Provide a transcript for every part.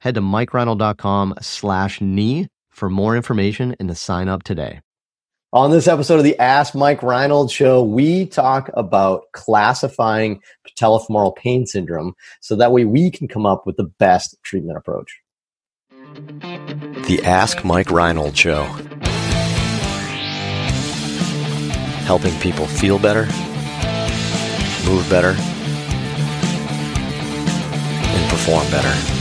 Head to mikereinold.com slash knee for more information and to sign up today. On this episode of the Ask Mike Reinold show, we talk about classifying patellofemoral pain syndrome so that way we can come up with the best treatment approach. The Ask Mike Reinold show. Helping people feel better, move better, and perform better.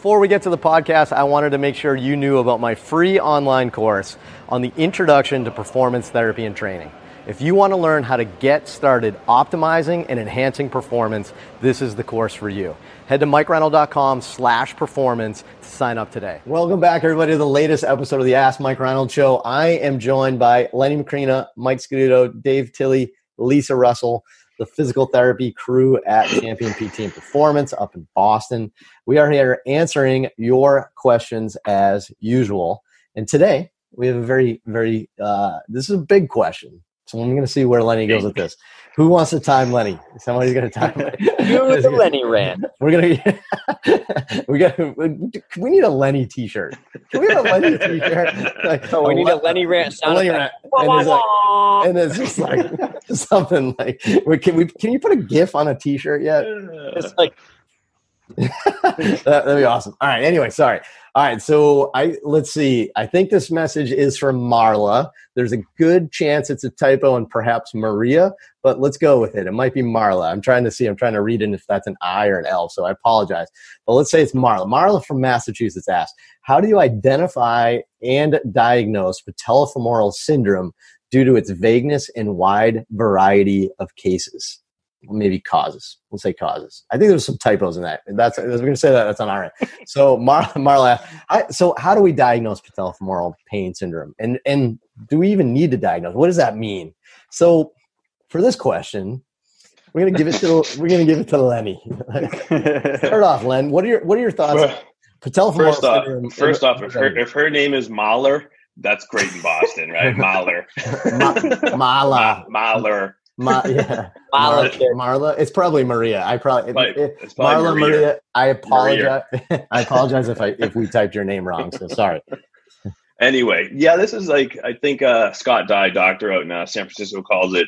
Before we get to the podcast, I wanted to make sure you knew about my free online course on the introduction to performance therapy and training. If you want to learn how to get started optimizing and enhancing performance, this is the course for you. Head to mikereinold.com slash performance to sign up today. Welcome back, everybody, to the latest episode of the Ask Mike Reinold Show. I am joined by Lenny Macrina, Mike Scaduto, Dave Tilley, Lisa Russell the physical therapy crew at Champion PT and Performance up in Boston. We are here answering your questions as usual. And today we have a very, very, uh, this is a big question. So I'm going to see where Lenny goes with this. Who wants to time Lenny? Somebody's going to time Lenny. You're the Lenny rant. We're going to, we got, we need a Lenny t-shirt. Can we have a Lenny t-shirt? Like, oh, we need a Lenny rant sound Lenny rant. And it's, like, and it's just like something like, can we, can you put a GIF on a t-shirt yet? It's like, that, that'd be awesome. All right. Anyway, sorry. All right. So I let's see. I think this message is from Marla. There's a good chance it's a typo and perhaps Maria, but let's go with it. It might be Marla. I'm trying to see. I'm trying to read it if that's an I or an L. So I apologize. But let's say it's Marla. Marla from Massachusetts asked, "How do you identify and diagnose patellofemoral syndrome due to its vagueness and wide variety of cases?" Maybe causes. We'll say causes. I think there's some typos in that. That's we're going to say that. That's on our end. So Mar- Marla, I, so how do we diagnose patellofemoral pain syndrome? And and do we even need to diagnose? What does that mean? So for this question, we're going to give it to we're going to give it to Lenny. Start off, Len. What are your what are your thoughts? Well, patellofemoral first off, syndrome. First off, if her, if her name is Mahler, that's great in Boston, right? Mahler. Ma- Mala. Mahler. Ma- yeah. Marla, Marla. It's probably Maria. I probably, it, it, probably Marla Maria. Maria. I apologize. I apologize if I if we typed your name wrong. So sorry. Anyway, yeah, this is like I think uh, Scott Dye, doctor out in uh, San Francisco, calls it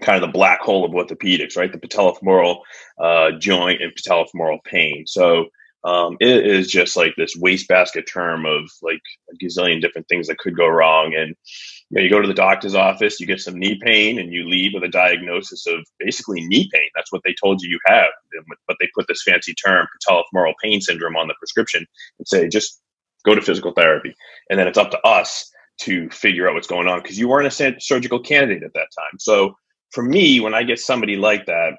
kind of the black hole of orthopedics, right? The patellofemoral uh, joint and patellofemoral pain. So um, it is just like this wastebasket term of like a gazillion different things that could go wrong. And you, know, you go to the doctor's office, you get some knee pain, and you leave with a diagnosis of basically knee pain. That's what they told you you have. But they put this fancy term, patellofemoral pain syndrome, on the prescription and say, just go to physical therapy. And then it's up to us to figure out what's going on because you weren't a surgical candidate at that time. So for me, when I get somebody like that,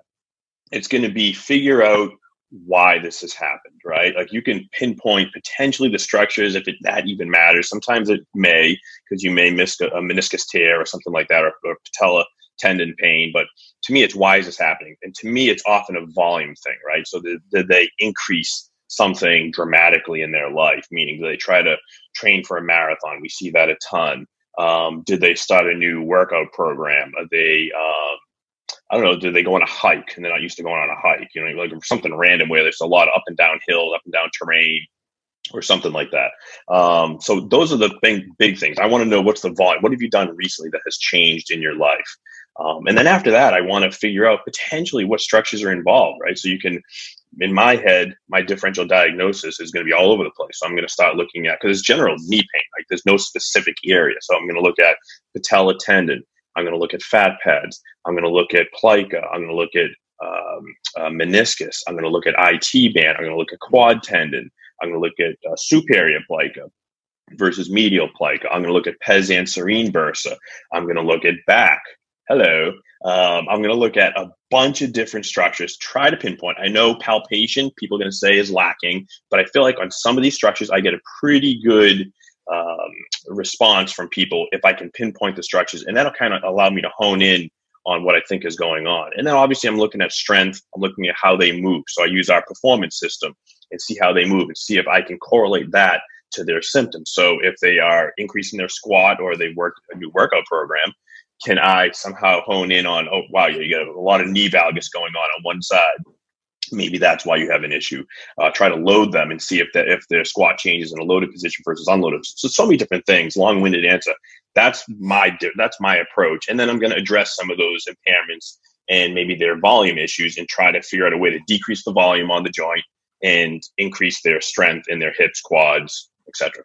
it's going to be figure out why this has happened, right? Like you can pinpoint potentially the structures if it, that even matters. Sometimes it may because you may miss a, meniscus tear or something like that, or, or patella tendon pain. But to me, it's why is this happening? And to me, it's often a volume thing, right? So did, did they increase something dramatically in their life? Meaning, do they try to train for a marathon? We see that a ton. Um, did they start a new workout program? Are they um, I don't know, do they go on a hike and they're not used to going on a hike? You know, like something random where there's a lot of up and down hills, up and down terrain, or something like that. Um, so those are the big, big things. I want to know what's the volume. What have you done recently that has changed in your life? Um, and then after that, I want to figure out potentially what structures are involved, right? So you can, in my head, my differential diagnosis is going to be all over the place. So I'm going to start looking at because it's general knee pain. Like there's no specific area. So I'm going to look at patella tendon, I'm going to look at fat pads. I'm going to look at plica. I'm going to look at um, uh, meniscus. I'm going to look at IT band. I'm going to look at quad tendon. I'm going to look at uh, superior plica versus medial plica. I'm going to look at pes anserine bursa. I'm going to look at back. hello. Um, I'm going to look at a bunch of different structures, try to pinpoint. I know palpation, people are going to say is lacking, but I feel like on some of these structures, I get a pretty good um, response from people if I can pinpoint the structures, and that'll kind of allow me to hone in on what I think is going on. And then obviously, I'm looking at strength. I'm looking at how they move. So I use our performance system and see how they move and see if I can correlate that to their symptoms. So if they are increasing their squat or they work a new workout program, can I somehow hone in on, oh, wow, you got a lot of knee valgus going on on one side. Maybe that's why you have an issue. Uh, try to load them and see if the, if their squat changes in a loaded position versus unloaded. So so many different things. Long-winded answer. That's my that's my approach, and then I'm going to address some of those impairments and maybe their volume issues and try to figure out a way to decrease the volume on the joint and increase their strength in their hips, quads, etc.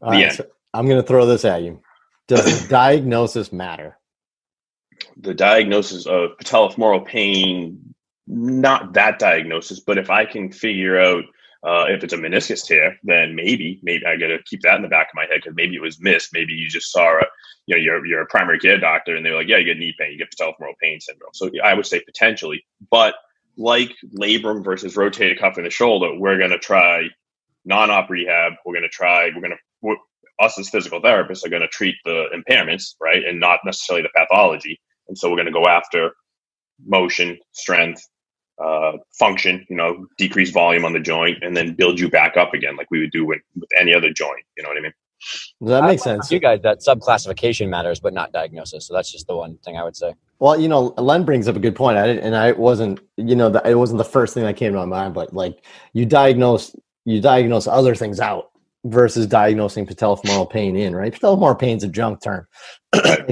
Right, so I'm going to throw this at you. Does the diagnosis matter? The diagnosis of patellofemoral pain, not that diagnosis, but if I can figure out uh, if it's a meniscus tear, then maybe, maybe I got to keep that in the back of my head because maybe it was missed. Maybe you just saw a, you know, you're, you're a primary care doctor and they're like, yeah, you get knee pain, you get patellofemoral pain syndrome. So I would say potentially, but like labrum versus rotator cuff in the shoulder, we're going to try non-op rehab. We're going to try, we're going to, us as physical therapists are going to treat the impairments, right, and not necessarily the pathology. And so we're going to go after motion, strength, uh, function, you know, decrease volume on the joint, and then build you back up again, like we would do with, with any other joint. You know what I mean? That makes sense. You guys, that subclassification matters, but not diagnosis. So that's just the one thing I would say. Well, you know, Len brings up a good point. I didn't, and I wasn't, you know, the, it wasn't the first thing that came to my mind, but like you diagnose, you diagnose other things out versus diagnosing patellofemoral pain in, right? Patellofemoral pain is a junk term. I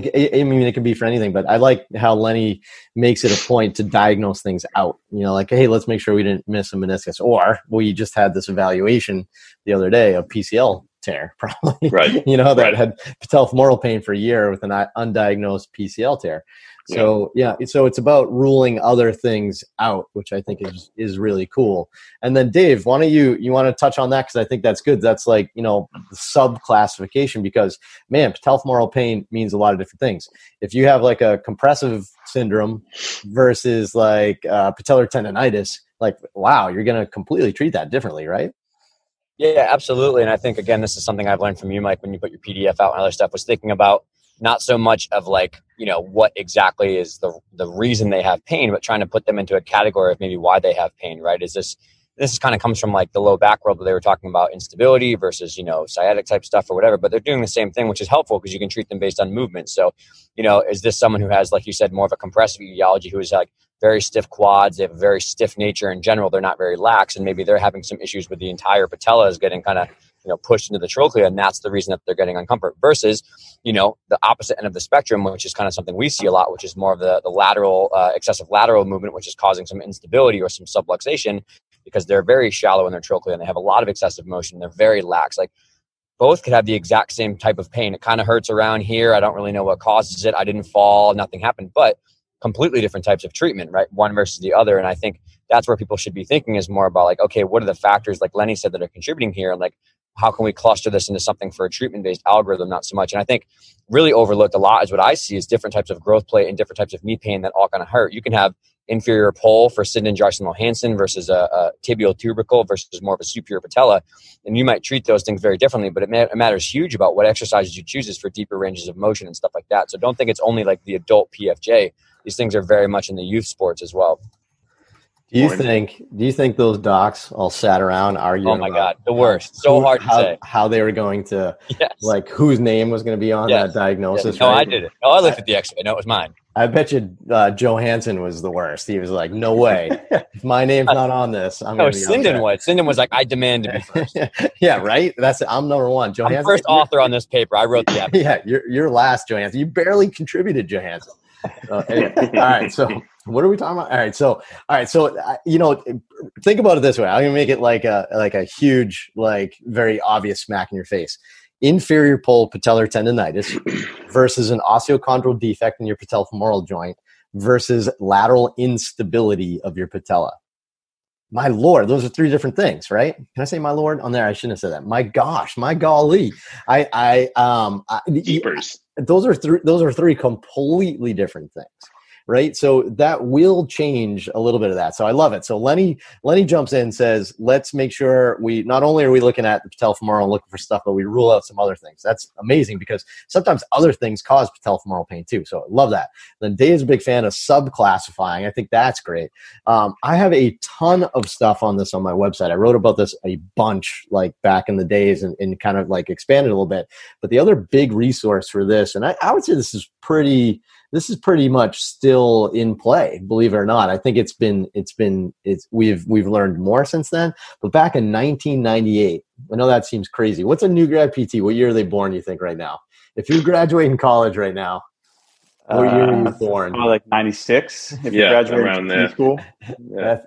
mean, it can be for anything, but I like how Lenny makes it a point to diagnose things out. You know, like, hey, let's make sure we didn't miss a meniscus, or we just had this evaluation the other day of PCL tear, probably. Right. you know, that right. had patellofemoral pain for a year with an undiagnosed PCL tear. So yeah. yeah, so it's about ruling other things out, which I think is is really cool. And then Dave, why don't you you want to touch on that because I think that's good. That's like you know sub classification because man, patellofemoral pain means a lot of different things. If you have like a compressive syndrome versus like uh, patellar tendonitis, like wow, you're going to completely treat that differently, right? Yeah, absolutely. And I think again, this is something I've learned from you, Mike, when you put your PDF out and other stuff. Was thinking about not so much of like you know what exactly is the the reason they have pain but trying to put them into a category of maybe why they have pain right is this this kind of comes from like the low back world where they were talking about instability versus you know sciatic type stuff or whatever but they're doing the same thing which is helpful because you can treat them based on movement so you know is this someone who has like you said more of a compressive etiology who is like very stiff quads they have a very stiff nature in general they're not very lax and maybe they're having some issues with the entire patella is getting kind of you know pushed into the trochlea and that's the reason that they're getting uncomfort versus you know the opposite end of the spectrum which is kind of something we see a lot which is more of the, the lateral uh, excessive lateral movement which is causing some instability or some subluxation because they're very shallow in their trochlea and they have a lot of excessive motion they're very lax like both could have the exact same type of pain it kind of hurts around here i don't really know what causes it i didn't fall nothing happened but completely different types of treatment right one versus the other and i think that's where people should be thinking is more about like okay what are the factors like lenny said that are contributing here and like how can we cluster this into something for a treatment based algorithm not so much and i think really overlooked a lot is what i see is different types of growth plate and different types of knee pain that all kind of hurt you can have inferior pole for Sinding-Larsen-Johansson versus a, a, tibial tubercle versus more of a superior patella. And you might treat those things very differently, but it, ma- it, matters huge about what exercises you choose for deeper ranges of motion and stuff like that. So don't think it's only like the adult PFJ. These things are very much in the youth sports as well. Do you think? Do you think those docs all sat around arguing? Oh my god, the worst! So who, hard to how, say how they were going to, yes. like whose name was going to be on yes. that diagnosis. Yes. No, right? I did it. No, I looked at the X-ray. No, it was mine. I bet you uh, Johansson was the worst. He was like, "No way! if my name's not on this, I'm no." Gonna be Sinden was. Sinden was like, "I demand to be first. yeah, right. That's it. I'm number one. Joe I'm first author on this paper. I wrote the. Episode. yeah, you're you're last, Johansson. You barely contributed, Johansson. Uh, anyway, all right, so what are we talking about? All right, so all right, so uh, you know, think about it this way. I'm gonna make it like a like a huge, like very obvious smack in your face. Inferior pole patellar tendonitis versus an osteochondral defect in your patellofemoral joint versus lateral instability of your patella. My lord, those are three different things, right? Can I say my lord on there? I shouldn't have said that. My gosh, my golly, I, I, um, I, Deepers. Those are three those are three completely different things right? So that will change a little bit of that. So I love it. So Lenny Lenny jumps in and says, let's make sure we not only are we looking at the patellofemoral and looking for stuff, but we rule out some other things. That's amazing because sometimes other things cause patellofemoral pain too. So I love that. Then Dave's a big fan of subclassifying. I think that's great. Um, I have a ton of stuff on this on my website. I wrote about this a bunch like back in the days and, and kind of like expanded a little bit. But the other big resource for this, and I, I would say this is pretty this is pretty much still in play believe it or not i think it's been it's been it's we've we've learned more since then but back in 1998 i know that seems crazy what's a new grad pt what year are they born you think right now if you graduate in college right now what year were you uh, born? Uh, like 96 if yeah, you graduate around there. school. Yeah.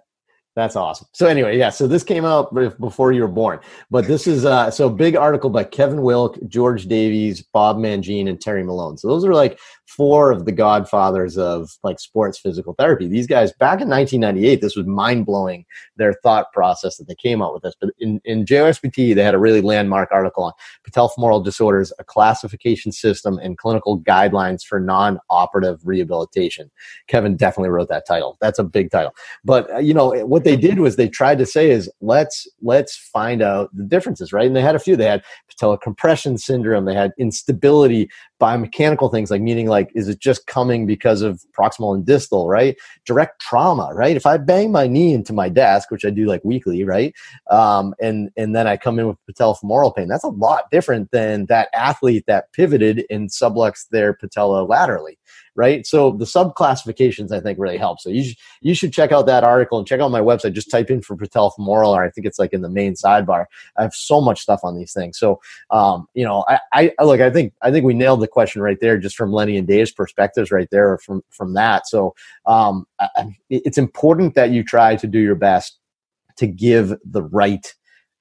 That's awesome. So anyway, yeah. So this came out before you were born, but this is uh, so big article by Kevin Wilk, George Davies, Bob Mangine, and Terry Malone. So those are like four of the godfathers of like sports physical therapy. These guys back in 1998, this was mind blowing their thought process that they came up with this. But in, in JOSPT, they had a really landmark article on patellofemoral disorders, a classification system, and clinical guidelines for non operative rehabilitation. Kevin definitely wrote that title. That's a big title. But, uh, you know, what they did was they tried to say is let's, let's find out the differences, right? And they had a few. They had patellar compression syndrome, they had instability biomechanical things like meaning like is it just coming because of proximal and distal right? Direct trauma right? If i bang my knee into my desk which i do like weekly right? Um, and and then i come in with patellofemoral pain that's a lot different than that athlete that pivoted and subluxed their patella laterally right? So the sub classifications I think really help. So you should, you should check out that article and check out my website. Just type in for Patel patellofemoral, or I think it's like in the main sidebar. I have so much stuff on these things. So um, you know, I, I look, I think I think we nailed the question right there, just from Lenny and Dave's perspectives, right there from from that. So um, I, it's important that you try to do your best to give the right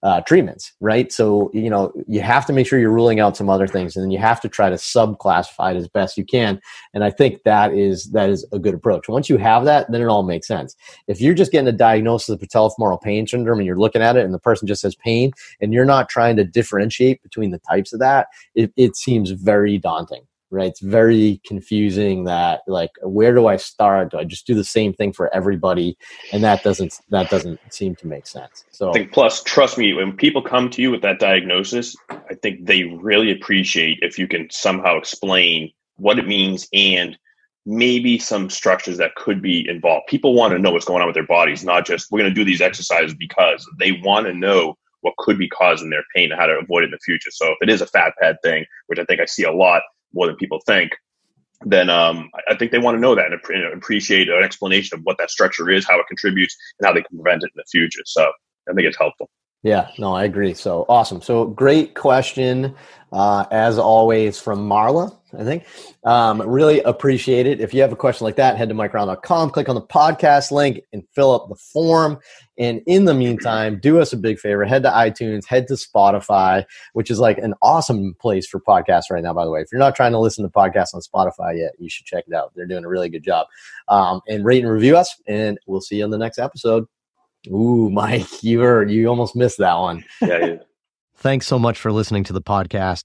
uh, treatments, right? So, you know, you have to make sure you're ruling out some other things and then you have to try to subclassify it as best you can. And I think that is, that is a good approach. Once you have that, then it all makes sense. If you're just getting a diagnosis of patellofemoral pain syndrome and you're looking at it and the person just has pain and you're not trying to differentiate between the types of that, it, it seems very daunting right? It's very confusing that like where do I start? Do I just do the same thing for everybody? And that doesn't that doesn't seem to make sense. So I think plus trust me, when people come to you with that diagnosis, I think they really appreciate if you can somehow explain what it means and maybe some structures that could be involved. People want to know what's going on with their bodies, not just we're going to do these exercises because they want to know what could be causing their pain and how to avoid it in the future. So if it is a fat pad thing, which I think I see a lot, more than people think, then um, I think they want to know that and appreciate an explanation of what that structure is, how it contributes, and how they can prevent it in the future. So I think it's helpful. Yeah, no, I agree. So awesome. So great question, uh, as always, from Marla. I think um, really appreciate it. If you have a question like that, head to mikereinold.com, click on the podcast link, and fill up the form. And in the meantime, do us a big favor: head to iTunes, head to Spotify, which is like an awesome place for podcasts right now. By the way, if you're not trying to listen to podcasts on Spotify yet, you should check it out. They're doing a really good job. Um, and rate and review us, and we'll see you in the next episode. Ooh, Mike, you were you almost missed that one. Yeah. Thanks so much for listening to the podcast.